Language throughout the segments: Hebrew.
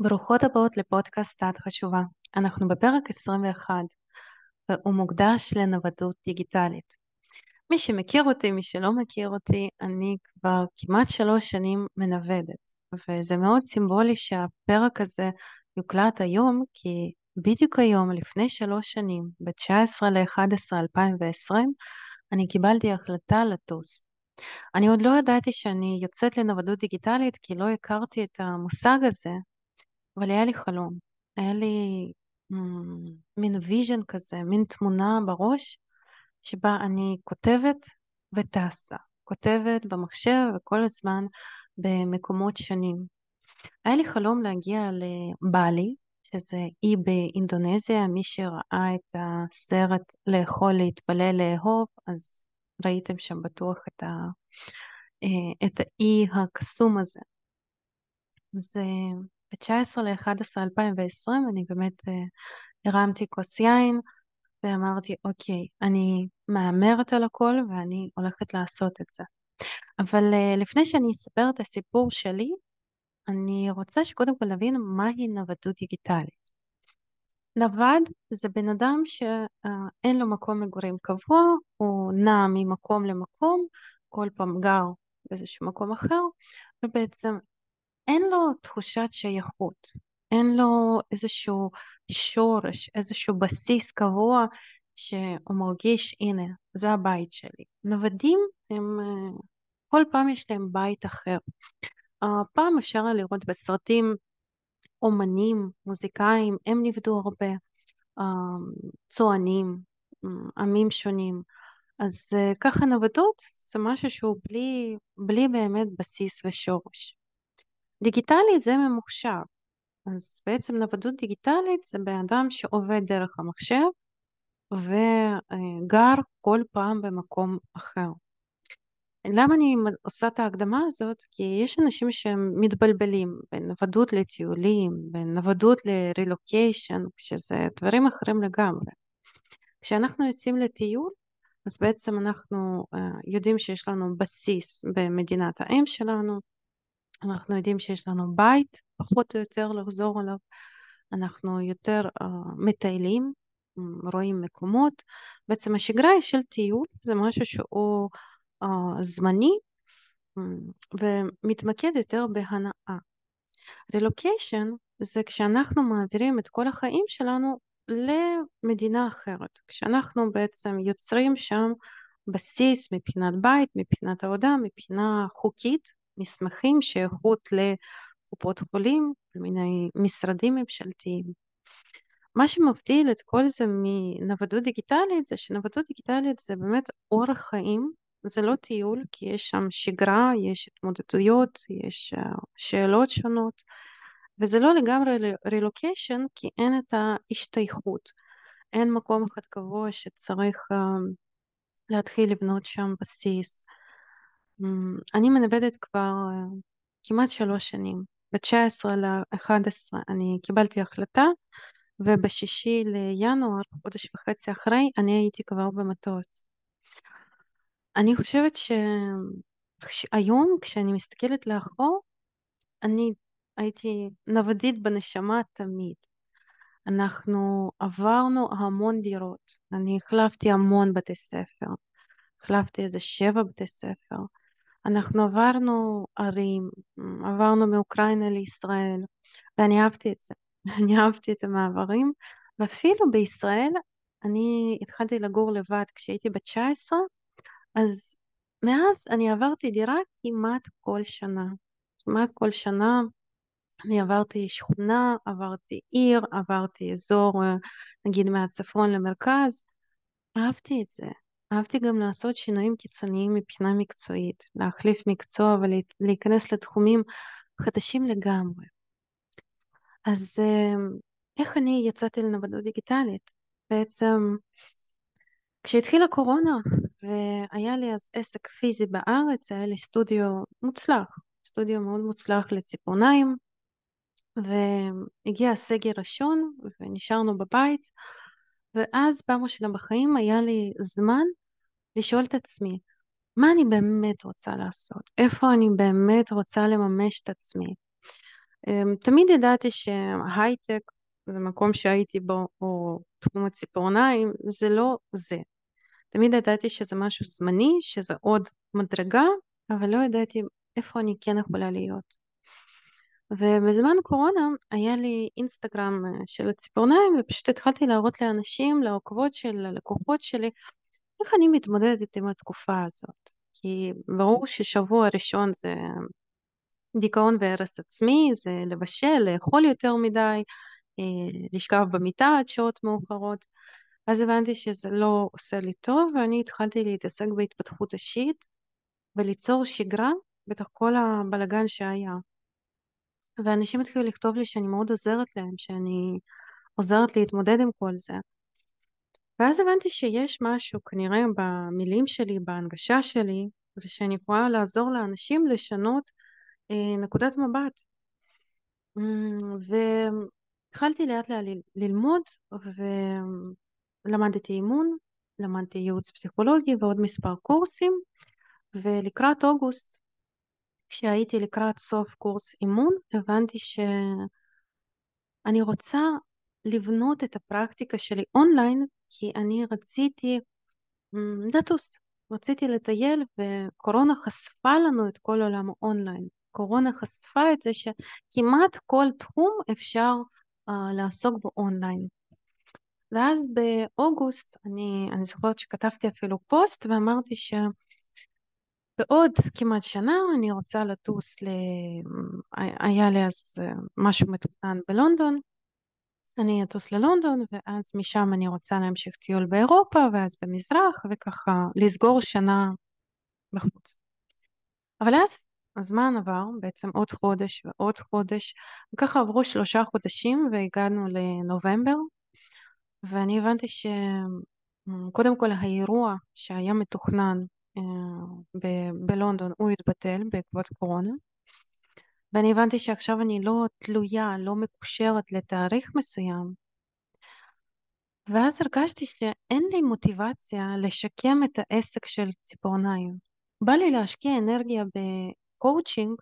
ברוכות הבאות לפודקאסט את חשובה. אנחנו בפרק 21 והוא מוקדש לנוודות דיגיטלית. מי שמכיר אותי, מי שלא מכיר אותי, אני כבר כמעט שלוש שנים מנוודת וזה מאוד סימבולי שהפרק הזה יוקלט היום כי בדיוק היום לפני שלוש שנים, ב-19 ל-11 2020, אני קיבלתי החלטה לטוס. אני עוד לא ידעתי שאני יוצאת לנוודות דיגיטלית כי לא הכרתי את המושג הזה אבל היה לי חלום, היה לי מין vision כזה, מין תמונה בראש שבה אני כותבת וטסה, כותבת במחשב וכל הזמן במקומות שונים. היה לי חלום להגיע לבלי, שזה אי באינדונזיה, מי שראה את הסרט לאכול, להתפלל, לאהוב, אז ראיתם שם בטוח את, ה, אה, את האי הקסום הזה. זה ב-19 ל-11-2020 אני באמת uh, הרמתי כוס יין ואמרתי, אוקיי, אני מהמרת על הכל ואני הולכת לעשות את זה. אבל uh, לפני שאני אספר את הסיפור שלי, אני רוצה שקודם כל נבין מהי נוודות דיגיטלית. נווד זה בן אדם שאין לו מקום מגורים קבוע, הוא נע ממקום למקום, כל פעם גר באיזשהו מקום אחר, ובעצם אין לו תחושת שייכות, אין לו איזשהו שורש, איזשהו בסיס קבוע שהוא מרגיש, הנה, זה הבית שלי. נוודים הם, אה, כל פעם יש להם בית אחר. פעם אפשר לראות בסרטים אומנים, מוזיקאים, הם נבדו הרבה, אה, צוענים, אה, עמים שונים. אז ככה נוודות זה משהו שהוא בלי, בלי באמת בסיס ושורש. דיגיטלי זה ממוחשב, אז בעצם נוודות דיגיטלית זה בן אדם שעובד דרך המחשב וגר כל פעם במקום אחר. למה אני עושה את ההקדמה הזאת? כי יש אנשים שמתבלבלים בין נוודות לטיולים, בין נוודות לרילוקיישן, שזה דברים אחרים לגמרי. כשאנחנו יוצאים לטיול, אז בעצם אנחנו uh, יודעים שיש לנו בסיס במדינת האם שלנו, אנחנו יודעים שיש לנו בית פחות או יותר לחזור אליו, אנחנו יותר uh, מטיילים, רואים מקומות, בעצם השגרה היא של טיול, זה משהו שהוא uh, זמני ומתמקד יותר בהנאה. רילוקיישן זה כשאנחנו מעבירים את כל החיים שלנו למדינה אחרת, כשאנחנו בעצם יוצרים שם בסיס מבחינת בית, מבחינת עבודה, מבחינה חוקית, מסמכים שייכות לקופות חולים, כל מיני משרדים ממשלתיים. מה שמבדיל את כל זה מנוודות דיגיטלית זה שנוודות דיגיטלית זה באמת אורח חיים, זה לא טיול כי יש שם שגרה, יש התמודדויות, יש אה, שאלות שונות וזה לא לגמרי רילוקיישן כי אין את ההשתייכות, אין מקום אחד קבוע שצריך uh, להתחיל לבנות שם בסיס. אני מנוודת כבר אה, כמעט שלוש שנים. ב-19 ל-11 אני קיבלתי החלטה ובשישי לינואר, חודש וחצי אחרי, אני הייתי כבר במטוס. אני חושבת שהיום כשאני מסתכלת לאחור, אני הייתי נוודית בנשמה תמיד. אנחנו עברנו המון דירות, אני החלפתי המון בתי ספר, החלפתי איזה שבע בתי ספר. אנחנו עברנו ערים, עברנו מאוקראינה לישראל, ואני אהבתי את זה. אני אהבתי את המעברים, ואפילו בישראל אני התחלתי לגור לבד כשהייתי בת 19, אז מאז אני עברתי דירה כמעט כל שנה. כמעט כל שנה אני עברתי שכונה, עברתי עיר, עברתי אזור, נגיד מהצפון למרכז. אהבתי את זה. אהבתי גם לעשות שינויים קיצוניים מבחינה מקצועית, להחליף מקצוע ולהיכנס לתחומים חדשים לגמרי. אז אמ, איך אני יצאתי לנוודות דיגיטלית? בעצם כשהתחילה קורונה והיה לי אז עסק פיזי בארץ, היה לי סטודיו מוצלח, סטודיו מאוד מוצלח לציפורניים, והגיע הסגר ראשון ונשארנו בבית, ואז פעם ראשונה בחיים היה לי זמן לשאול את עצמי, מה אני באמת רוצה לעשות? איפה אני באמת רוצה לממש את עצמי? אמ, תמיד ידעתי שהייטק זה מקום שהייתי בו, או תחום הציפורניים, זה לא זה. תמיד ידעתי שזה משהו זמני, שזה עוד מדרגה, אבל לא ידעתי איפה אני כן יכולה להיות. ובזמן קורונה היה לי אינסטגרם אה, של הציפורניים ופשוט התחלתי להראות לאנשים, לעוקבות של הלקוחות שלי, איך אני מתמודדת עם התקופה הזאת. כי ברור ששבוע ראשון זה דיכאון והרס עצמי, זה לבשל, לאכול יותר מדי, אה, לשכב במיטה עד שעות מאוחרות. אז הבנתי שזה לא עושה לי טוב ואני התחלתי להתעסק בהתפתחות אישית וליצור שגרה בתוך כל הבלגן שהיה. ואנשים התחילו לכתוב לי שאני מאוד עוזרת להם, שאני עוזרת להתמודד עם כל זה. ואז הבנתי שיש משהו כנראה במילים שלי, בהנגשה שלי, ושאני יכולה לעזור לאנשים לשנות אה, נקודת מבט. והתחלתי לאט לאט ללמוד ולמדתי אימון, למדתי ייעוץ פסיכולוגי ועוד מספר קורסים ולקראת אוגוסט כשהייתי לקראת סוף קורס אימון הבנתי שאני רוצה לבנות את הפרקטיקה שלי אונליין כי אני רציתי אמ, לטוס, רציתי לטייל וקורונה חשפה לנו את כל עולם האונליין. קורונה חשפה את זה שכמעט כל תחום אפשר אה, לעסוק באונליין. ואז באוגוסט אני, אני זוכרת שכתבתי אפילו פוסט ואמרתי שבעוד כמעט שנה אני רוצה לטוס, ל... היה לי אז אה, משהו מתוכנן בלונדון, אני אטוס ללונדון ואז משם אני רוצה להמשיך טיול באירופה ואז במזרח וככה לסגור שנה בחוץ. אבל אז הזמן עבר, בעצם עוד חודש ועוד חודש, וככה עברו שלושה חודשים והגענו לנובמבר, ואני הבנתי שקודם כל האירוע שהיה מתוכנן ב- בלונדון הוא התבטל בעקבות קורונה, ואני הבנתי שעכשיו אני לא תלויה, לא מקושרת לתאריך מסוים, ואז הרגשתי שאין לי מוטיבציה לשקם את העסק של ציפורניים. בא לי להשקיע אנרגיה קואוצ'ינג,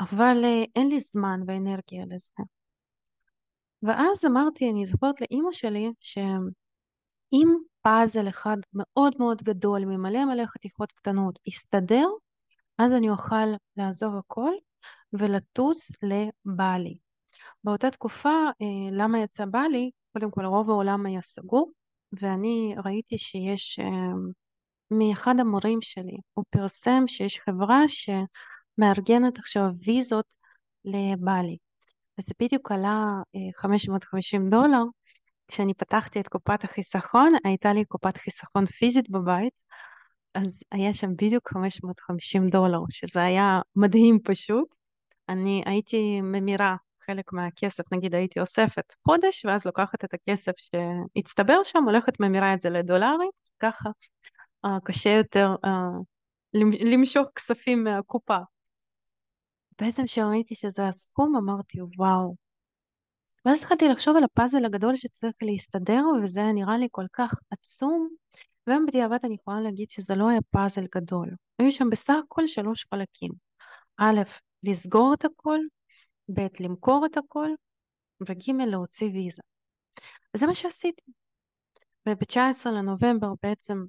אבל אה, אין לי זמן ואנרגיה לזה. ואז אמרתי, אני זוכרת לאימא שלי, שאם פאזל אחד מאוד מאוד גדול, ממלא מלא חתיכות קטנות, יסתדר, אז אני אוכל לעזוב הכל ולטוס לבלי. באותה תקופה, אה, למה יצא בלי? קודם כל רוב העולם היה סגור, ואני ראיתי שיש, אה, מאחד המורים שלי, הוא פרסם שיש חברה ש... מארגנת עכשיו ויזות לבלי. וזה בדיוק עלה 550 אה, דולר. כשאני פתחתי את קופת החיסכון, הייתה לי קופת חיסכון פיזית בבית, אז היה שם בדיוק 550 דולר, שזה היה מדהים פשוט. אני הייתי ממירה חלק מהכסף, נגיד הייתי אוספת חודש, ואז לוקחת את הכסף שהצטבר שם, הולכת ממירה את זה לדולרים, ככה uh, קשה יותר uh, למשוך כספים מהקופה. בעצם כשראיתי שזה הסכום אמרתי וואו. ואז התחלתי לחשוב על הפאזל הגדול שצריך להסתדר וזה נראה לי כל כך עצום והיום בדיעבד אני יכולה להגיד שזה לא היה פאזל גדול. היו שם בסך הכל שלוש חלקים. א', לסגור את הכל, ב', למכור את הכל, וג', להוציא ויזה. וזה מה שעשיתי. וב-19 לנובמבר בעצם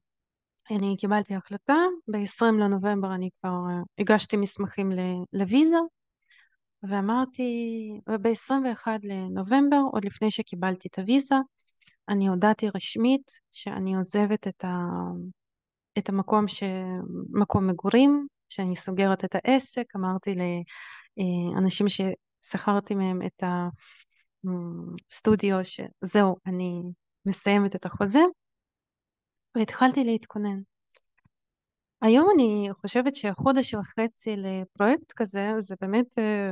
אני קיבלתי החלטה, ב-20 לנובמבר אני כבר הגשתי מסמכים לוויזה, ואמרתי, וב-21 לנובמבר, עוד לפני שקיבלתי את הוויזה, אני הודעתי רשמית שאני עוזבת את, ה... את המקום, ש... מקום מגורים, שאני סוגרת את העסק, אמרתי לאנשים ששכרתי מהם את הסטודיו שזהו, אני מסיימת את החוזה, והתחלתי להתכונן. היום אני חושבת שחודש וחצי לפרויקט כזה זה באמת אה,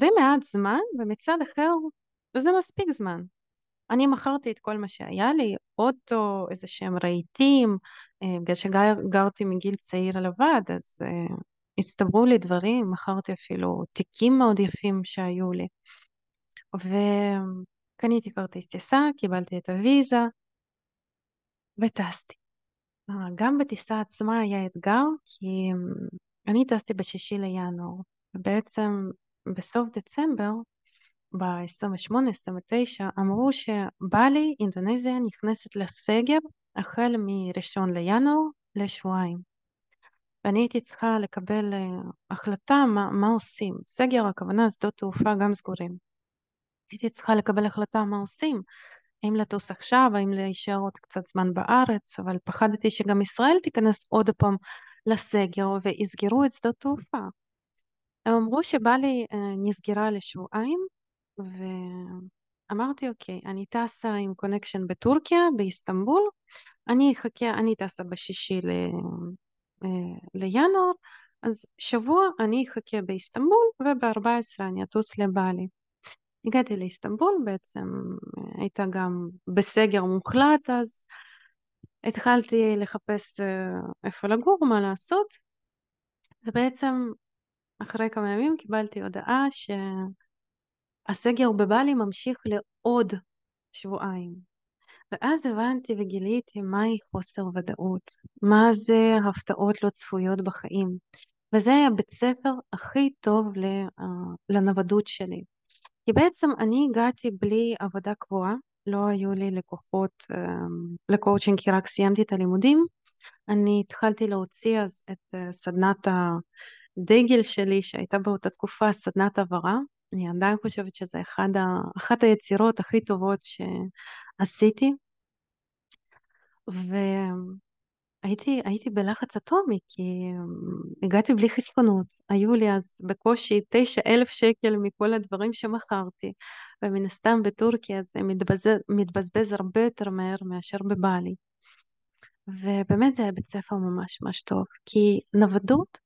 די מעט זמן, ומצד אחר זה מספיק זמן. אני מכרתי את כל מה שהיה לי, אוטו, איזה שהם רהיטים, אה, בגלל שגרתי מגיל צעיר לבד, אז uh, הצטברו לי דברים, מכרתי אפילו תיקים מאוד יפים שהיו לי. וקניתי כרטיס טיסה, קיבלתי את הוויזה, וטסתי. גם בטיסה עצמה היה אתגר, כי אני טסתי בשישי לינואר, ובעצם בסוף דצמבר, ב-28-29, אמרו שבלי, אינדונזיה, נכנסת לסגר החל מראשון לינואר לשבועיים. ואני הייתי צריכה לקבל החלטה מה, מה עושים. סגר, הכוונה שדות תעופה גם סגורים. הייתי צריכה לקבל החלטה מה עושים. האם לטוס עכשיו, האם להישאר עוד קצת זמן בארץ, אבל פחדתי שגם ישראל תיכנס עוד פעם לסגר ויסגרו את שדות תעופה. הם אמרו שבלי uh, נסגרה לשבועיים, ואמרתי, אוקיי, אני טסה עם קונקשן בטורקיה, באיסטנבול, אני אחכה, אני טסה בשישי ל... אה, לינואר, אז שבוע אני אחכה באיסטנבול וב-14 אני אטוס לבלי. הגעתי לאיסטנבול בעצם, הייתה גם בסגר מוחלט אז התחלתי לחפש אה, איפה לגור, מה לעשות, ובעצם אחרי כמה ימים קיבלתי הודעה שהסגר בבלי ממשיך לעוד שבועיים. ואז הבנתי וגיליתי מהי חוסר ודאות, מה זה הפתעות לא צפויות בחיים. וזה היה בית ספר הכי טוב אה, לנוודות שלי. כי בעצם אני הגעתי בלי עבודה קבועה, לא היו לי לקוחות לקואוצ'ינג כי רק סיימתי את הלימודים. אני התחלתי להוציא אז את סדנת הדגל שלי שהייתה באותה תקופה סדנת עברה. אני עדיין חושבת ה... אחת היצירות הכי טובות שעשיתי. והייתי בלחץ אטומי כי הגעתי בלי חסכונות. היו לי אז בקושי תשע אלף שקל מכל הדברים שמכרתי, ומן הסתם בטורקיה זה מתבזבז, מתבזבז הרבה יותר מהר מאשר בבלי. ובאמת זה היה בית ספר ממש ממש טוב, כי נוודות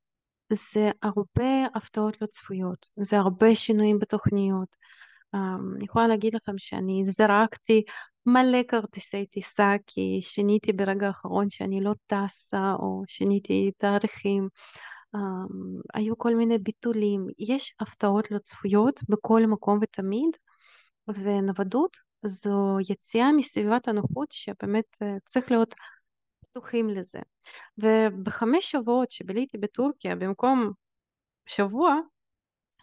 זה הרבה הפתעות לא צפויות, זה הרבה שינויים בתוכניות. אני יכולה להגיד לכם שאני זרקתי מלא כרטיסי טיסה כי שיניתי ברגע האחרון שאני לא טסה או שיניתי תאריכים. היו כל מיני ביטולים. יש הפתעות לא צפויות בכל מקום ותמיד, ונוודות זו יציאה מסביבת הנוחות שבאמת אה, צריך להיות פתוחים לזה. ובחמש שבועות שביליתי בטורקיה במקום שבוע,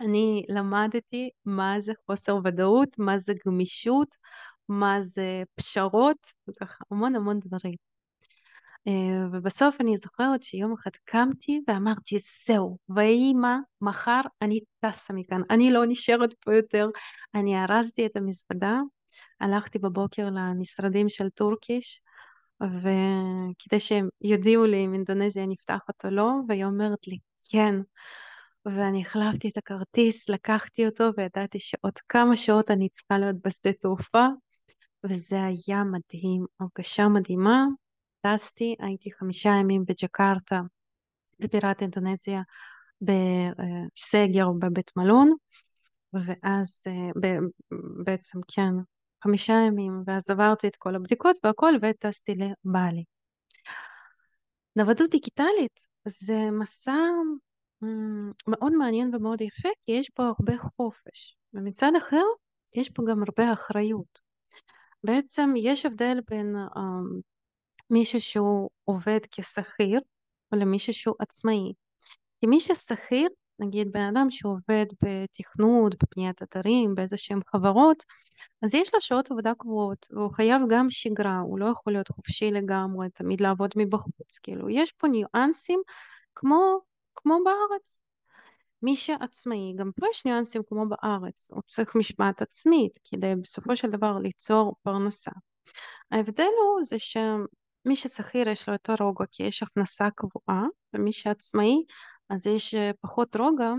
אני למדתי מה זה חוסר ודאות, מה זה גמישות, מה זה פשרות, וככה המון המון דברים. אה, ובסוף אני זוכרת שיום אחד קמתי ואמרתי זהו, ויהי מה, מחר אני טסה מכאן, אני לא נשארת פה יותר. אני ארזתי את המזוודה, הלכתי בבוקר למשרדים של טורקיש, וכדי שהם יודיעו לי אם אינדונזיה נפתחת או לא, והיא אומרת לי כן. ואני החלפתי את הכרטיס, לקחתי אותו וידעתי שעוד כמה שעות אני צריכה להיות בשדה תעופה, וזה היה מדהים, הרגשה מדהימה. טסתי, הייתי חמישה ימים בג'קרטה, בבירת אינדונזיה, בסגר בבית מלון, ואז אה, בעצם כן, חמישה ימים, ואז עברתי את כל הבדיקות והכל וטסתי לבעלי. נוודות דיגיטלית זה מסע מאוד מעניין ומאוד יפה, כי יש פה הרבה חופש, ומצד אחר יש פה גם הרבה אחריות. בעצם יש הבדל בין uh, מישהו שהוא עובד כשכיר ולמישהו שהוא עצמאי. כי מי ששכיר, נגיד בן אדם שעובד בתכנות, בבניית אתרים, באיזה שהם חברות, אז יש לו שעות עבודה קבועות, והוא חייב גם שגרה, הוא לא יכול להיות חופשי לגמרי, תמיד לעבוד מבחוץ, כאילו, יש פה ניואנסים כמו, כמו בארץ. מי שעצמאי, גם פה יש ניואנסים כמו בארץ, הוא צריך משמעת עצמית כדי בסופו של דבר ליצור פרנסה. ההבדל הוא זה שמי ששכיר יש לו יותר רוגע כי יש הכנסה קבועה, ומי שעצמאי אז יש אה, פחות רוגע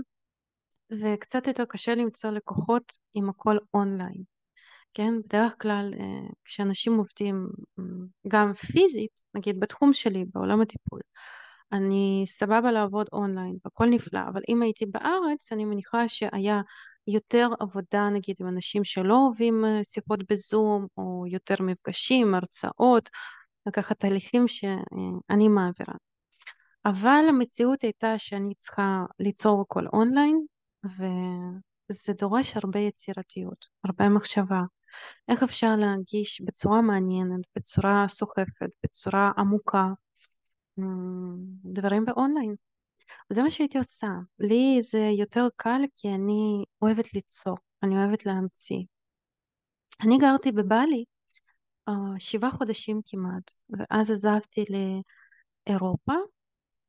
וקצת יותר קשה למצוא לקוחות עם הכל אונליין. כן, בדרך כלל אה, כשאנשים עובדים גם פיזית, נגיד בתחום שלי, בעולם הטיפול, אני סבבה לעבוד אונליין, הכל נפלא, אבל אם הייתי בארץ, אני מניחה שהיה יותר עבודה נגיד עם אנשים שלא אוהבים אה, שיחות בזום, או יותר מפגשים, הרצאות, לקחת תהליכים שאני מעבירה. אבל המציאות הייתה שאני צריכה ליצור הכל אונליין, וזה דורש הרבה יצירתיות, הרבה מחשבה. איך אפשר להגיש בצורה מעניינת, בצורה סוחפת, בצורה עמוקה, דברים באונליין. זה מה שהייתי עושה. לי זה יותר קל כי אני אוהבת ליצור, אני אוהבת להמציא. אני גרתי בבלי uh, שבעה חודשים כמעט, ואז עזבתי לאירופה,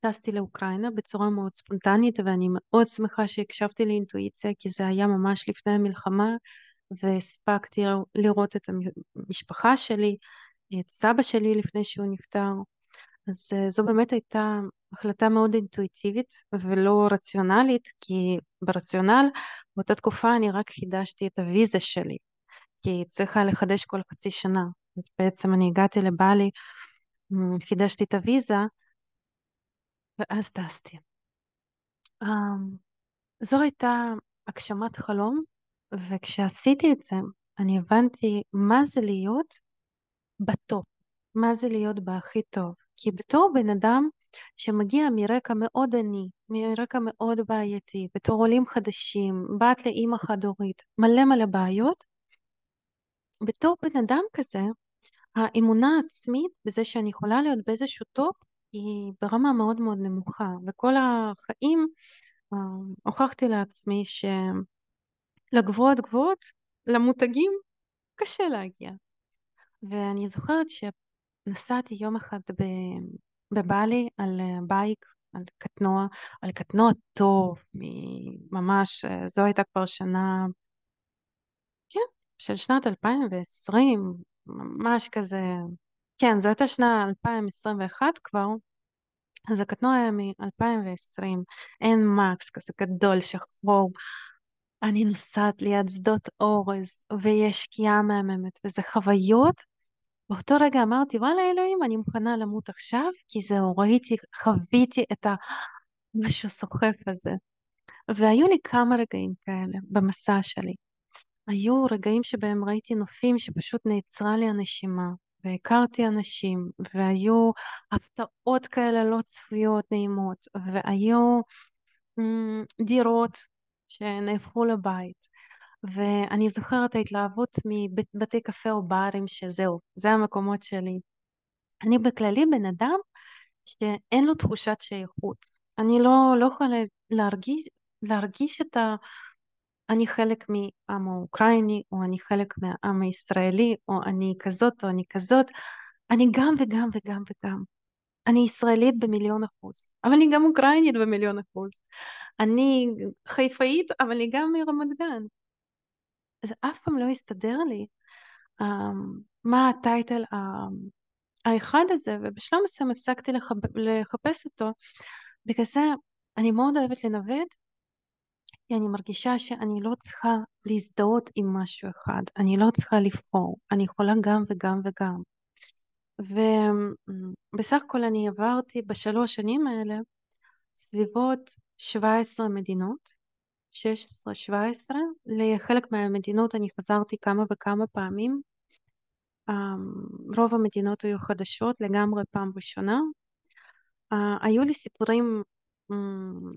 טסתי לאוקראינה בצורה מאוד ספונטנית, ואני מאוד שמחה שהקשבתי לאינטואיציה, כי זה היה ממש לפני המלחמה, והספקתי לראות את המשפחה שלי, את סבא שלי לפני שהוא נפטר. אז uh, זו באמת הייתה החלטה מאוד אינטואיטיבית ולא רציונלית, כי ברציונל באותה תקופה אני רק חידשתי את הוויזה שלי, כי צריכה לחדש כל חצי שנה. אז בעצם אני הגעתי לבלי, חידשתי את הוויזה, ואז טסתי. Um, זו הייתה הגשמת חלום, וכשעשיתי את זה, אני הבנתי מה זה להיות ב top, מה זה להיות בהכי טוב. כי בתור בן אדם שמגיע מרקע מאוד עני, מרקע מאוד בעייתי, בתור עולים חדשים, בת לאימא חד-הורית, מלא מלא בעיות, בתור בן אדם כזה, האמונה העצמית בזה שאני יכולה להיות באיזשהו top היא ברמה מאוד מאוד נמוכה, וכל החיים אה, הוכחתי לעצמי שלגבוהות גבוהות, למותגים, קשה להגיע. ואני זוכרת שנסעתי יום אחד בבלי על אה, בייק, על קטנוע, על קטנוע טוב, ממש, אה, זו הייתה כבר שנה, כן, של שנת 2020, ממש כזה, כן, זו הייתה שנה 2021 כבר, אז הקטנוע היה מ-2020, אין מקס כזה גדול, שחור. אני נוסעת ליד שדות אורז, ויש שקיעה מהממת, וזה חוויות באותו רגע אמרתי, וואלה אלוהים, אני מוכנה למות עכשיו, כי זהו, ראיתי, חוויתי את המשהו סוחף הזה. והיו לי כמה רגעים כאלה במסע שלי. היו רגעים שבהם ראיתי נופים שפשוט נעצרה לי הנשימה, והכרתי אנשים, והיו הפתעות כאלה לא צפויות נעימות, והיו דירות שנהפכו לבית. ואני זוכרת ההתלהבות מבתי קפה או ברים שזהו, זה המקומות שלי. אני בכללי בן אדם שאין לו תחושת שייכות. אני לא, לא יכולה להרגיש, להרגיש את ה... אני חלק מהעם האוקראיני, או אני חלק מהעם הישראלי, או אני כזאת, או אני כזאת. אני גם וגם וגם וגם. אני ישראלית במיליון אחוז, אבל אני גם אוקראינית במיליון אחוז. אני חיפאית, אבל אני גם מרמת גן. זה אף פעם לא הסתדר לי um, מה הטייטל um, האחד הזה, ובשלב מסוים הפסקתי לחפ... לחפש אותו. בגלל זה אני מאוד אוהבת לנווט, כי אני מרגישה שאני לא צריכה להזדהות עם משהו אחד, אני לא צריכה לבחור, אני יכולה גם וגם וגם. ובסך הכל אני עברתי בשלוש שנים האלה סביבות 17 מדינות, 16-17, לחלק מהמדינות אני חזרתי כמה וכמה פעמים. רוב המדינות היו חדשות לגמרי פעם ראשונה. היו לי סיפורים,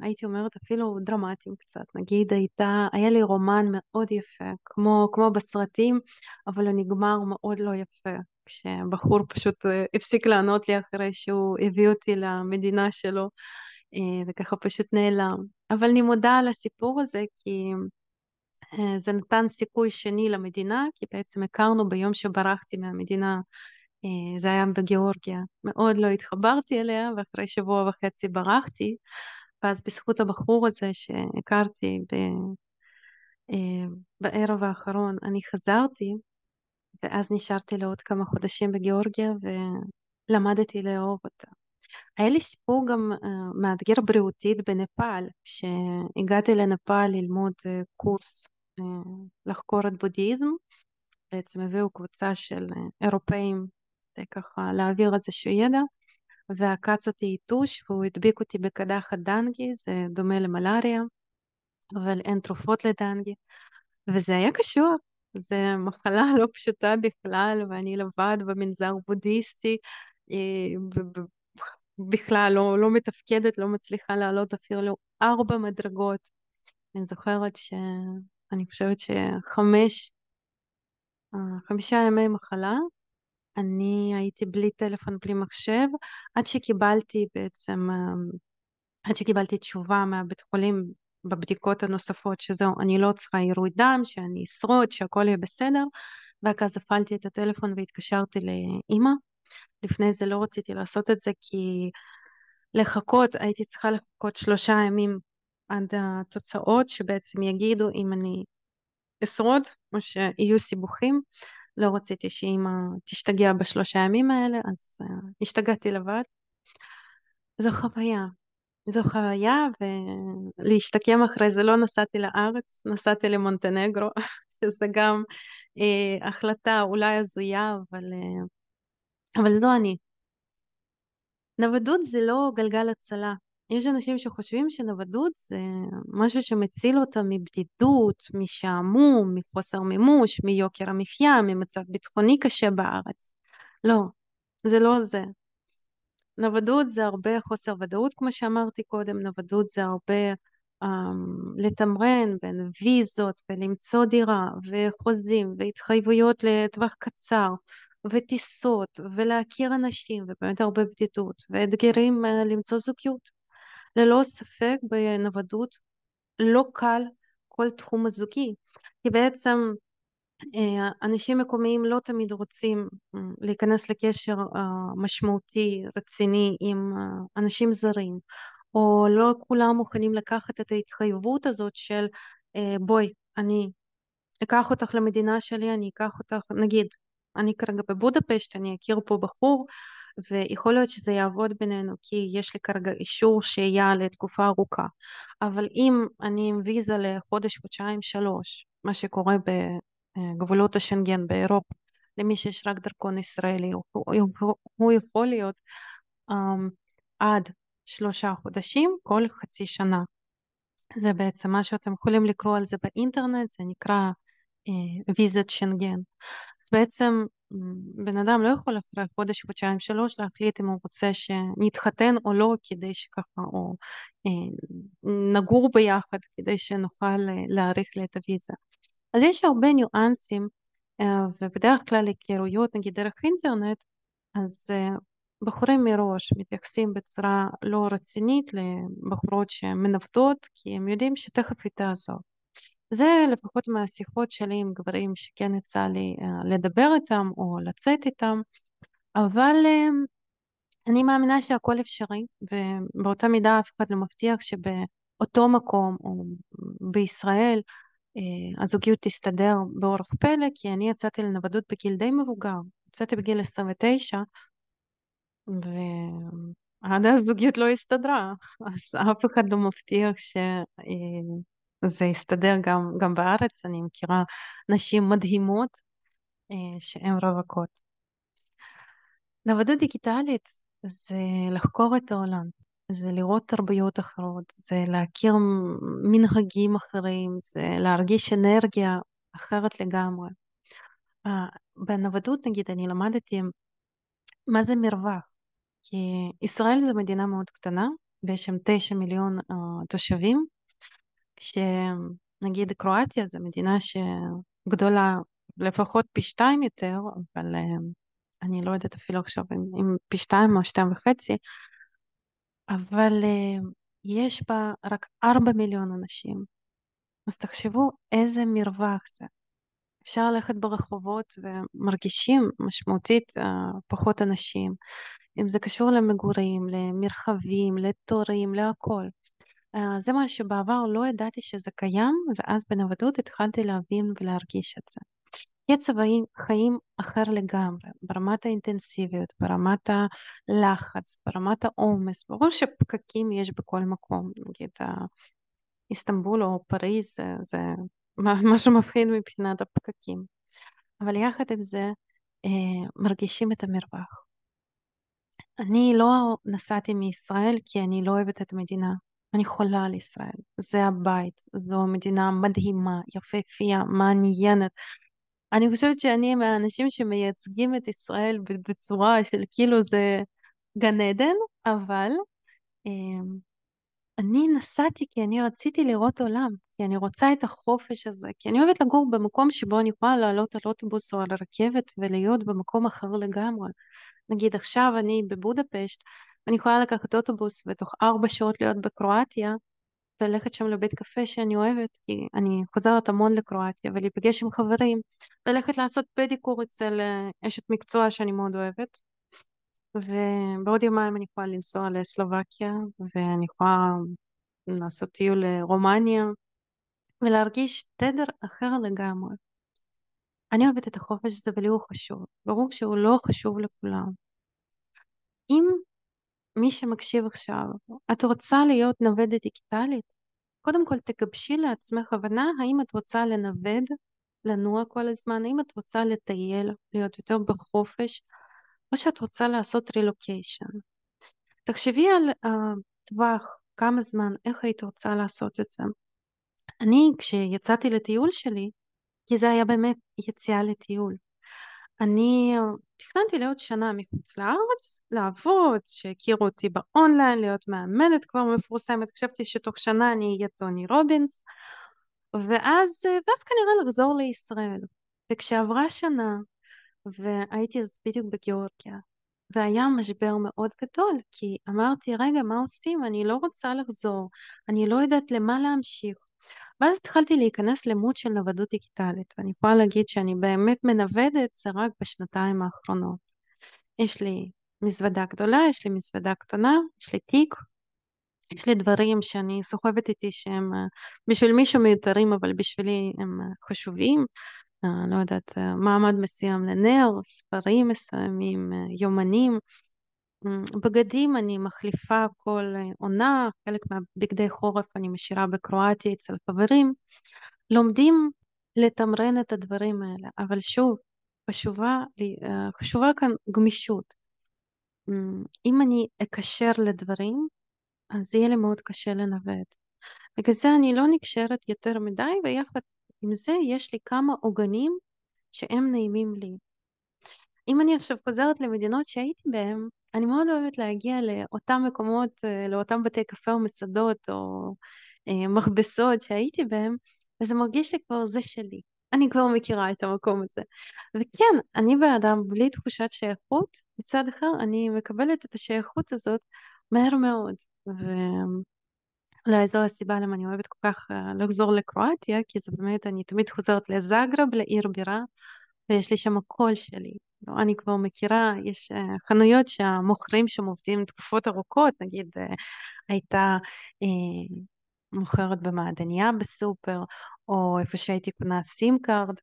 הייתי אומרת אפילו דרמטיים קצת, נגיד הייתה, היה לי רומן מאוד יפה, כמו, כמו בסרטים, אבל הוא נגמר מאוד לא יפה, כשבחור פשוט אה, הפסיק לענות לי אחרי שהוא הביא אותי למדינה שלו. אה, וככה פשוט נעלם. אבל אני מודה על הסיפור הזה כי אה, זה נתן סיכוי שני למדינה, כי בעצם הכרנו ביום שברחתי מהמדינה, אה, זה היה בגיאורגיה. מאוד לא התחברתי אליה, ואחרי שבוע וחצי ברחתי, ואז בזכות הבחור הזה שהכרתי ב... בערב האחרון, אני חזרתי, ואז נשארתי לעוד כמה חודשים בגיאורגיה ולמדתי לאהוב אותה. היה לי סיפור גם uh, מאתגר בריאותית בנפאל, כשהגעתי לנפאל ללמוד uh, קורס uh, לחקור את בודהיזם, בעצם הביאו קבוצה של אירופאים ככה להעביר איזשהו ידע, ועקץ אותי יתוש והוא הדביק אותי בקדחת דנגי, זה דומה למלאריה, אבל אין תרופות לדנגי, וזה היה קשור, זה מחלה לא פשוטה בכלל, ואני לבד במנזר בודהיסטי, בכלל לא, לא מתפקדת, לא מצליחה לעלות אפילו ארבע מדרגות. אני זוכרת שאני חושבת שחמש, אה, חמישה ימי מחלה, אני הייתי בלי טלפון, בלי מחשב, עד שקיבלתי בעצם אה, עד שקיבלתי תשובה מהבית חולים בבדיקות הנוספות שזהו, אני לא צריכה עירוי דם, שאני אשרוד, שהכל יהיה בסדר, רק אז הפעלתי את הטלפון והתקשרתי לאימא. לפני זה לא רציתי לעשות את זה כי לחכות, הייתי צריכה לחכות שלושה ימים עד התוצאות שבעצם יגידו אם אני אשרוד או שיהיו סיבוכים. לא רציתי שאימא תשתגע בשלושה ימים האלה, אז uh, השתגעתי לבד. זו חוויה. זו חוויה, ולהשתקם אחרי זה לא נסעתי לארץ, נסעתי למונטנגרו, שזה גם uh, החלטה אולי הזויה, אבל, uh, אבל זו אני. נוודות זה לא גלגל הצלה. יש אנשים שחושבים שנוודות זה משהו שמציל אותם מבדידות, משעמום, מחוסר מימוש, מיוקר המחיה, ממצב ביטחוני קשה בארץ. לא, זה לא זה. נוודות זה הרבה חוסר ודאות, כמו שאמרתי קודם, נוודות זה הרבה um, לתמרן בין ויזות ולמצוא דירה וחוזים והתחייבויות לטווח קצר וטיסות ולהכיר אנשים ובאמת הרבה בדידות ואתגרים uh, למצוא זוגיות. ללא ספק בנוודות לא קל כל תחום הזוגי, כי בעצם אה, אנשים מקומיים לא תמיד רוצים אה, להיכנס לקשר אה, משמעותי, רציני עם אנשים זרים, או לא כולם מוכנים לקחת את ההתחייבות הזאת של בואי, אני אקח אותך למדינה שלי, אני אקח אותך, נגיד, אני כרגע בבודפשט, אני אכיר פה בחור, ויכול להיות שזה יעבוד בינינו כי יש לי כרגע אישור שהייה לתקופה ארוכה. אבל אם אני עם ויזה לחודש, חודשיים, שלוש, מה שקורה בגבולות השנגן באירופה, למי שיש רק דרכון ישראלי, הוא, הוא, הוא יכול להיות um, עד שלושה חודשים כל חצי שנה. זה בעצם מה שאתם יכולים לקרוא על זה באינטרנט, זה נקרא ויזת שנגן. בעצם בן אדם לא יכול אחרי חודש, חודשיים, שלוש להחליט אם הוא רוצה שנתחתן או לא, כדי שככה, או אה, נגור ביחד, כדי שנוכל אה, להאריך לי את הוויזה. אז יש הרבה ניואנסים, אה, ובדרך כלל היכרויות, נגיד דרך אינטרנט, אז אה, בחורים מראש מתייחסים בצורה לא רצינית לבחורות שהן מנווטות, כי הם יודעים שתכף היא תעזוב. זה לפחות מהשיחות שלי עם גברים שכן יצא לי uh, לדבר איתם או לצאת איתם, אבל uh, אני מאמינה שהכל אפשרי, ובאותה מידה אף אחד לא מבטיח שבאותו מקום או בישראל uh, הזוגיות תסתדר באורח פלא, כי אני יצאתי לנוודות בגיל די מבוגר, יצאתי בגיל 29, ועד אז זוגיות לא הסתדרה, אז אף אחד לא מבטיח ש... זה יסתדר גם, גם בארץ, אני מכירה נשים מדהימות אה, שהן רווקות. נוודות דיגיטלית זה לחקור את העולם, זה לראות תרבויות אחרות, זה להכיר מנהגים אחרים, זה להרגיש אנרגיה אחרת לגמרי. אה, בנוודות נגיד אני למדתי מה זה מרווח, כי ישראל זו מדינה מאוד קטנה ויש שם תשע מיליון uh, תושבים כשנגיד קרואטיה זו מדינה שגדולה לפחות פי שתיים יותר, אבל אה, אני לא יודעת אפילו עכשיו אם, אם פי שתיים או שתיים וחצי, אבל אה, יש בה רק ארבע מיליון אנשים. אז תחשבו איזה מרווח זה. אפשר ללכת ברחובות ומרגישים משמעותית uh, פחות אנשים, אם זה קשור למגורים, למרחבים, לתורים, להכל. אה, זה מה שבעבר לא ידעתי שזה קיים, ואז בנוודות התחלתי להבין ולהרגיש את זה. קצב חיים אחר לגמרי, ברמת האינטנסיביות, ברמת הלחץ, ברמת העומס. ברור שפקקים יש בכל מקום, נגיד איסטנבול או פריז זה, זה משהו מפחיד מבחינת הפקקים. אבל יחד עם זה אה, מרגישים את המרווח. אני לא נסעתי מישראל כי אני לא אוהבת את המדינה. אני חולה על ישראל, זה הבית, זו מדינה מדהימה, יפהפייה, מעניינת. אני חושבת שאני מהאנשים שמייצגים את ישראל בצורה של כאילו זה גן עדן, אבל אה, אני נסעתי כי אני רציתי לראות עולם, כי אני רוצה את החופש הזה, כי אני אוהבת לגור במקום שבו אני יכולה לעלות על אוטובוס או על הרכבת ולהיות במקום אחר לגמרי. נגיד עכשיו אני בבודפשט, אני יכולה לקחת אוטובוס ותוך ארבע שעות להיות בקרואטיה וללכת שם לבית קפה שאני אוהבת, כי אני חוזרת המון לקרואטיה, ולהיפגש עם חברים, וללכת לעשות פדיקור אצל אה, אשת מקצוע שאני מאוד אוהבת. ובעוד יומיים אני יכולה לנסוע לסלובקיה, ואני יכולה לעשות טיול לרומניה, ולהרגיש תדר אחר לגמרי. אני אוהבת את החופש הזה ולי הוא חשוב. ברור שהוא לא חשוב לכולם. אם מי שמקשיב עכשיו, את רוצה להיות נוודת דיגיטלית? קודם כל תגבשי לעצמך הבנה האם את רוצה לנווד, לנוע כל הזמן, האם את רוצה לטייל, להיות יותר בחופש, או שאת רוצה לעשות רילוקיישן. תחשבי על הטווח, uh, כמה זמן, איך היית רוצה לעשות את זה. אני, כשיצאתי לטיול שלי, כי זה היה באמת יציאה לטיול, אני תכננתי לעוד שנה מחוץ לארץ, לעבוד, שהכירו אותי באונליין, להיות מאמנת כבר מפורסמת, חשבתי שתוך שנה אני אהיה טוני רובינס, ואז, ואז כנראה לחזור לישראל. וכשעברה שנה, והייתי אז בדיוק בגיאורגיה, והיה משבר מאוד גדול, כי אמרתי, רגע, מה עושים? אני לא רוצה לחזור, אני לא יודעת למה להמשיך. ואז התחלתי להיכנס למוד של נוודות דיגיטלית, ואני יכולה להגיד שאני באמת מנוודת זה רק בשנתיים האחרונות. יש לי מזוודה גדולה, יש לי מזוודה קטנה, יש לי תיק, יש לי דברים שאני סוחבת איתי שהם אה, בשביל מישהו מיותרים, אבל בשבילי הם אה, חשובים. אה, לא יודעת, מעמד מסוים לנר, ספרים מסוימים, יומנים. בגדים אני מחליפה כל עונה, חלק מהבגדי חורף אני משאירה בקרואטיה אצל חברים. לומדים לתמרן את הדברים האלה, אבל שוב, חשובה, חשובה כאן גמישות. אם אני אקשר לדברים, אז יהיה לי מאוד קשה לנווט. בגלל זה אני לא נקשרת יותר מדי, ויחד עם זה יש לי כמה עוגנים שהם נעימים לי. אם אני עכשיו חוזרת למדינות שהייתי בהן, אני מאוד אוהבת להגיע לאותם מקומות, אה, לאותם בתי קפה או מסעדות או אה, מכבסות שהייתי בהם, וזה מרגיש לי כבר זה שלי. אני כבר מכירה את המקום הזה. וכן, אני באדם בלי תחושת שייכות, מצד אחר אני מקבלת את השייכות הזאת מהר מאוד. ואולי זו הסיבה למה אני אוהבת כל כך אה, לחזור לקרואטיה, כי זה באמת, אני תמיד חוזרת לזאגרב, לעיר בירה, ויש לי שם הקול שלי. לא, אני כבר מכירה, יש uh, חנויות שהמוכרים שם עובדים תקופות ארוכות, נגיד uh, הייתה uh, מוכרת במעדניה בסופר, או איפה שהייתי קונה SIM card,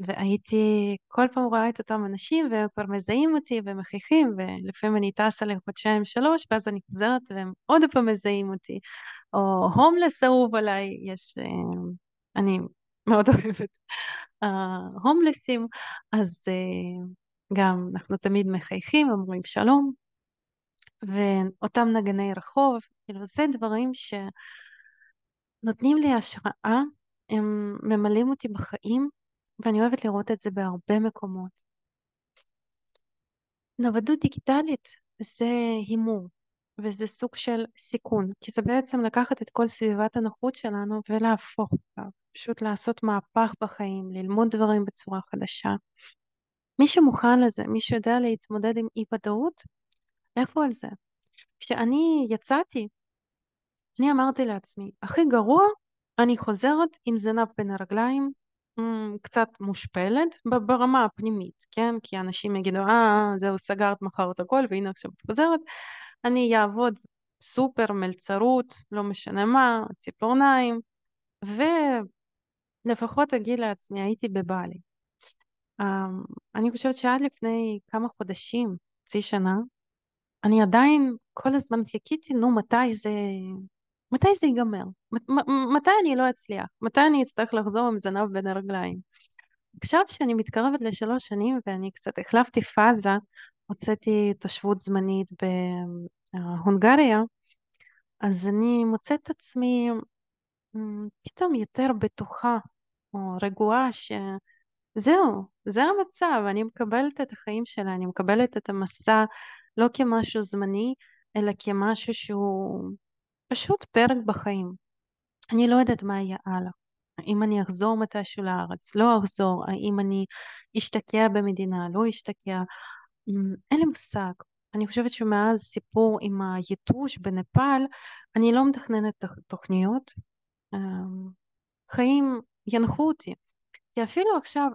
והייתי כל פעם רואה את אותם אנשים והם כבר מזהים אותי ומחייכים ולפעמים אני טסה לחודשיים שלוש ואז אני חוזרת והם עוד פעם מזהים אותי או הומלס אהוב עליי יש אני מאוד אוהבת ההומלסים, אז אה, גם אנחנו תמיד מחייכים, אומרים שלום, ואותם נגני רחוב, כאילו זה דברים שנותנים לי השראה, הם ממלאים אותי בחיים, ואני אוהבת לראות את זה בהרבה מקומות. נוודות דיגיטלית זה הימור, וזה סוג של סיכון, כי זה בעצם לקחת את כל סביבת הנוחות שלנו ולהפוך אותה, פשוט לעשות מהפך בחיים, ללמוד דברים בצורה חדשה. מי שמוכן לזה, מי שיודע להתמודד עם אי ודאות, לכו על זה. כשאני יצאתי, אני אמרתי לעצמי, הכי גרוע, אני חוזרת עם זנב בין הרגליים, קצת מושפלת ברמה הפנימית, כן? כי אנשים יגידו, אה, זהו, סגרת, מכרת הכל, והנה עכשיו את חוזרת. אני אעבוד סופר, מלצרות, לא משנה מה, ציפורניים, ולפחות אגיד לעצמי, הייתי בבעלי. אמ, אני חושבת שעד לפני כמה חודשים, חצי שנה, אני עדיין כל הזמן חיכיתי, נו, מתי זה... מתי זה ייגמר? מתי אני לא אצליח? מתי אני אצטרך לחזור עם זנב בין הרגליים? עכשיו שאני מתקרבת לשלוש שנים ואני קצת החלפתי פאזה, הוצאתי תושבות זמנית בהונגריה, אז אני מוצאת את עצמי פתאום יותר בטוחה או רגועה שזהו, זה המצב, אני מקבלת את החיים שלה, אני מקבלת את המסע לא כמשהו זמני, אלא כמשהו שהוא פשוט פרק בחיים. אני לא יודעת מה יהיה הלאה. האם אני אחזור מתישהו לארץ, לא אחזור, האם אני אשתקע במדינה, לא אשתקע, אין לי מושג. אני חושבת שמאז סיפור עם היתוש בנפאל, אני לא מתכננת תוכניות. אמ, חיים ינחו אותי. כי אפילו עכשיו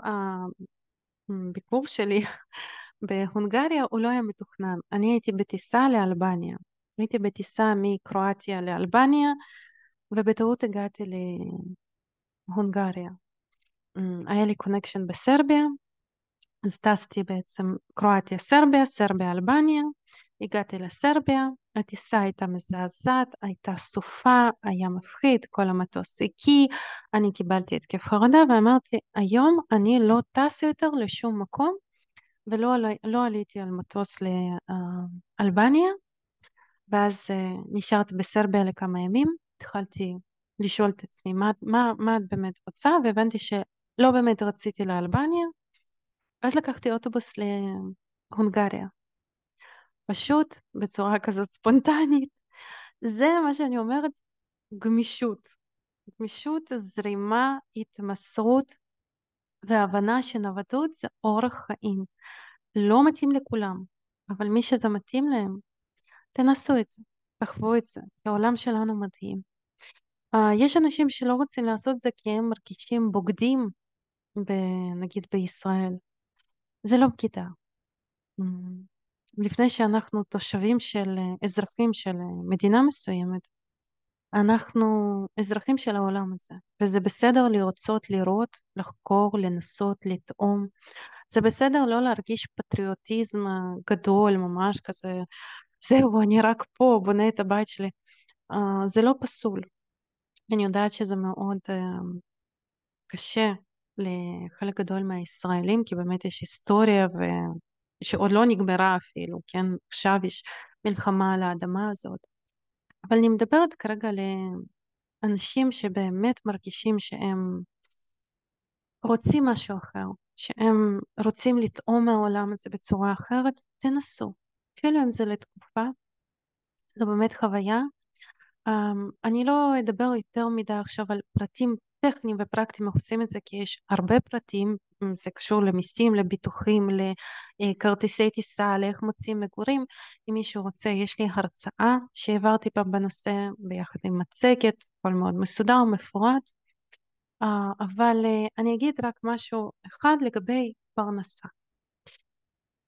הביקור שלי בהונגריה הוא לא היה מתוכנן. אני הייתי בטיסה לאלבניה. הייתי בטיסה מקרואטיה לאלבניה, ובטעות הגעתי להונגריה. אמ, היה לי קונקשן בסרביה, אז טסתי בעצם קרואטיה, סרביה, סרביה, אלבניה, הגעתי לסרביה, הטיסה הייתה מזעזעת, הייתה סופה, היה מפחיד, כל המטוס הקיא, אני קיבלתי התקף חרדה ואמרתי, היום אני לא טס יותר לשום מקום, ולא לא עליתי על מטוס לאלבניה, ואז נשארתי בסרביה לכמה ימים, התחלתי לשאול את עצמי מה, מה, מה את באמת רוצה, והבנתי שלא באמת רציתי לאלבניה, ואז לקחתי אוטובוס להונגריה. פשוט בצורה כזאת ספונטנית. זה מה שאני אומרת, גמישות. גמישות, זרימה, התמסרות והבנה שנוודות זה אורח חיים. לא מתאים לכולם, אבל מי שזה מתאים להם, תנסו את זה, תחוו את זה, כי העולם שלנו מדהים. Uh, יש אנשים שלא רוצים לעשות זה כי הם מרגישים בוגדים, נגיד בישראל. זה לא בגידה. לפני שאנחנו תושבים של אזרחים של מדינה מסוימת, אנחנו אזרחים של העולם הזה, וזה בסדר לרצות לראות, לחקור, לנסות, לטעום. זה בסדר לא להרגיש פטריוטיזם גדול ממש כזה, זהו, אני רק פה, בונה את הבית שלי. Uh, זה לא פסול. אני יודעת שזה מאוד uh, קשה לחלק גדול מהישראלים, כי באמת יש היסטוריה ו... שעוד לא נגמרה אפילו, כן? עכשיו יש מלחמה על האדמה הזאת. אבל אני מדברת כרגע לאנשים שבאמת מרגישים שהם רוצים משהו אחר, שהם רוצים לטעום מהעולם הזה בצורה אחרת, תנסו. אפילו אם זה לתקופה, זו באמת חוויה. Um, אני לא אדבר יותר מדי עכשיו על פרטים טכניים ופרקטיים איך עושים את זה כי יש הרבה פרטים, זה קשור למיסים, לביטוחים, לכרטיסי טיסה, לאיך מוצאים מגורים. אם מישהו רוצה, יש לי הרצאה שהעברתי פעם בנושא ביחד עם מצגת, הכל מאוד מסודר ומפורט. אבל אני אגיד רק משהו אחד לגבי פרנסה.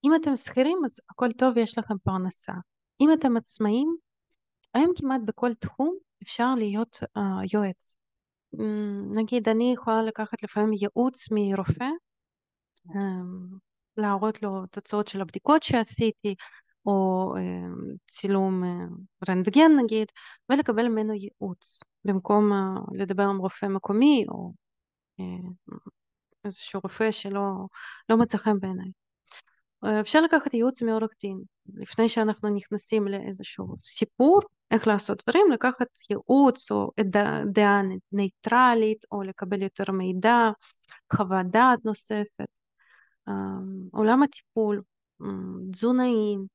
אם אתם שכירים אז הכל טוב ויש לכם פרנסה. אם אתם עצמאים, היום כמעט בכל תחום אפשר להיות uh, יועץ. נגיד אני יכולה לקחת לפעמים ייעוץ מרופא, אמ, להראות לו תוצאות של הבדיקות שעשיתי, או אמ, צילום אה, רנטגן נגיד, ולקבל ממנו ייעוץ, במקום אה, לדבר עם רופא מקומי, או אה, איזשהו רופא שלא לא מצא חן בעיניי. אפשר לקחת ייעוץ מעורך דין, לפני שאנחנו נכנסים לאיזשהו סיפור, איך לעשות דברים, לקחת ייעוץ או דעה ניטרלית או לקבל יותר מידע, חוות דעת נוספת. עולם הטיפול, תזונאים,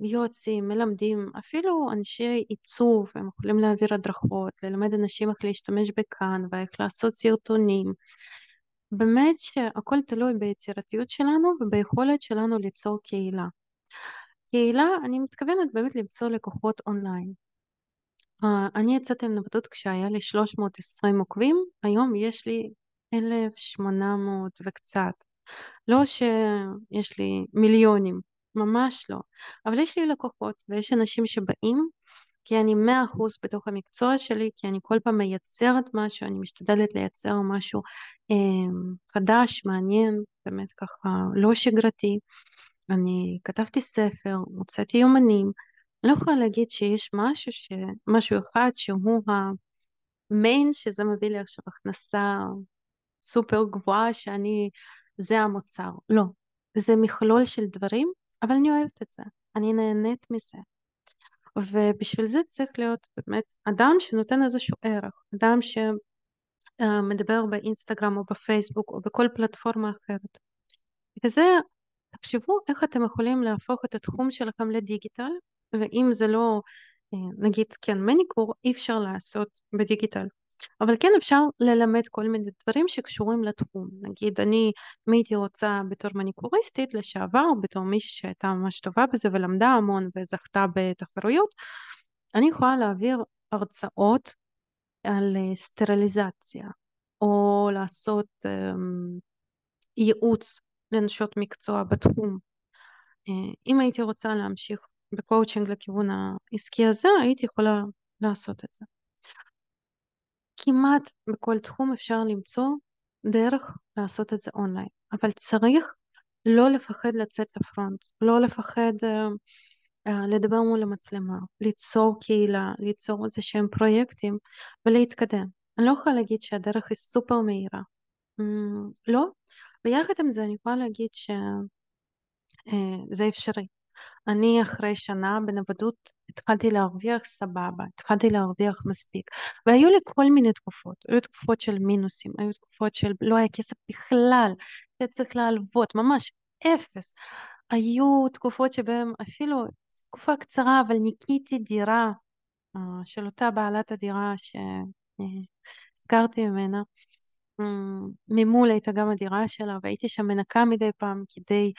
יועצים, מלמדים, אפילו אנשי עיצוב, הם יכולים להעביר הדרכות, ללמד אנשים איך להשתמש בכאן ואיך לעשות סרטונים. באמת שהכל תלוי ביצירתיות שלנו וביכולת שלנו ליצור קהילה. קהילה, אני מתכוונת באמת למצוא לקוחות אונליין. Uh, אני יצאתי לנווטות כשהיה לי 320 עוקבים, היום יש לי 1,800 וקצת. לא שיש לי מיליונים, ממש לא. אבל יש לי לקוחות ויש אנשים שבאים כי אני מאה אחוז בתוך המקצוע שלי, כי אני כל פעם מייצרת משהו, אני משתדלת לייצר משהו אה, חדש, מעניין, באמת ככה לא שגרתי. אני כתבתי ספר, הוצאתי יומנים, אני לא יכולה להגיד שיש משהו, ש... משהו אחד שהוא המיין שזה מביא לי עכשיו הכנסה סופר גבוהה שאני, זה המוצר. לא, זה מכלול של דברים, אבל אני אוהבת את זה, אני נהנית מזה. ובשביל זה צריך להיות באמת אדם שנותן איזשהו ערך, אדם שמדבר באינסטגרם או בפייסבוק או בכל פלטפורמה אחרת. וזה, תחשבו איך אתם יכולים להפוך את התחום שלכם לדיגיטל, ואם זה לא, נגיד כן מניקור, אי אפשר לעשות בדיגיטל. אבל כן אפשר ללמד כל מיני דברים שקשורים לתחום. נגיד, אני, אם הייתי רוצה בתור מניקוריסטית לשעבר, בתור מישהי שהייתה ממש טובה בזה ולמדה המון וזכתה בתחרויות, אני יכולה להעביר הרצאות על אה, סטריליזציה, או לעשות אמ, ייעוץ לנשות מקצוע בתחום. אה, אם הייתי רוצה להמשיך בקואוצ'ינג לכיוון העסקי הזה, הייתי יכולה לעשות את זה. כמעט בכל תחום אפשר למצוא דרך לעשות את זה אונליין, אבל צריך לא לפחד לצאת ל front, לא לפחד אה, לדבר מול המצלמה, ליצור קהילה, ליצור איזה שהם פרויקטים ולהתקדם. אני לא יכולה להגיד שהדרך היא סופר מהירה, mm, לא, ויחד עם זה אני יכולה להגיד שזה אפשרי. אני אחרי שנה בנוודות התחלתי להרוויח סבבה, התחלתי להרוויח מספיק. והיו לי כל מיני תקופות, היו תקופות של מינוסים, היו תקופות של לא היה כסף בכלל, היה צריך להלוות, ממש אפס. היו תקופות שבהן אפילו תקופה קצרה, אבל ניקיתי דירה של אותה בעלת הדירה שהזכרתי ממנה. ממול הייתה גם הדירה שלה, והייתי שם מנקה מדי פעם כדי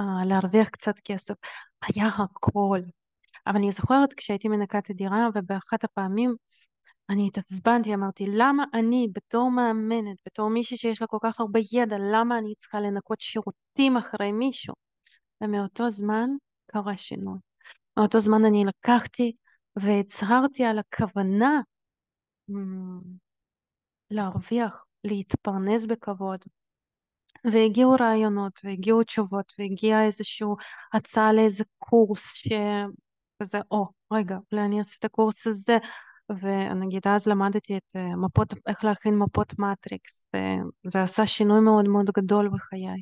uh, להרוויח קצת כסף. היה הכל. אבל אני זוכרת כשהייתי מנקה את הדירה, ובאחת הפעמים אני התעצבנתי, אמרתי, למה אני בתור מאמנת, בתור מישהי שיש לה כל כך הרבה ידע, למה אני צריכה לנקות שירותים אחרי מישהו? ומאותו זמן קרה שינוי. מאותו זמן אני לקחתי והצהרתי על הכוונה להרוויח, להתפרנס בכבוד, והגיעו רעיונות והגיעו תשובות והגיעה איזושהי הצעה לאיזה קורס שכזה או רגע אולי אני אעשה את הקורס הזה. ונגיד אז למדתי את אה, מפות איך להכין מפות מטריקס וזה עשה שינוי מאוד מאוד גדול בחיי.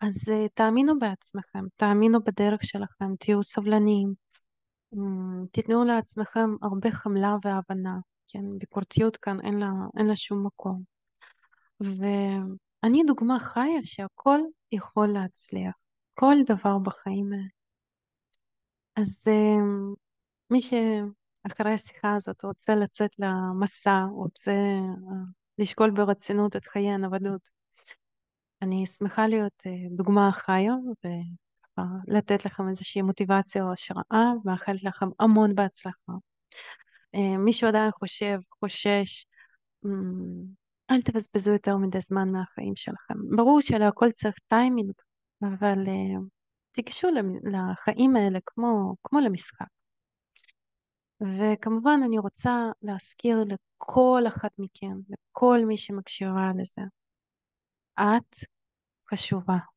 אז אה, תאמינו בעצמכם תאמינו בדרך שלכם תהיו סבלניים. תיתנו לעצמכם הרבה חמלה והבנה כן? ביקורתיות כאן אין לה, אין לה שום מקום ו... אני דוגמה חיה שהכל יכול להצליח, כל דבר בחיים האלה. אז אמ, מי שאחרי השיחה הזאת רוצה לצאת למסע, רוצה אה, לשקול ברצינות את חיי הנוודות, אני שמחה להיות אה, דוגמה חיה ולתת לכם איזושהי מוטיבציה או השראה, מאחלת לכם המון בהצלחה. אה, מי שעדיין חושב, חושש, אמ, אל תבזבזו יותר מדי זמן מהחיים שלכם. ברור שלהכל צריך טיימינג, אבל uh, תיגשו לחיים האלה כמו, כמו למשחק. וכמובן אני רוצה להזכיר לכל אחת מכם, לכל מי שמקשיבה לזה, את חשובה.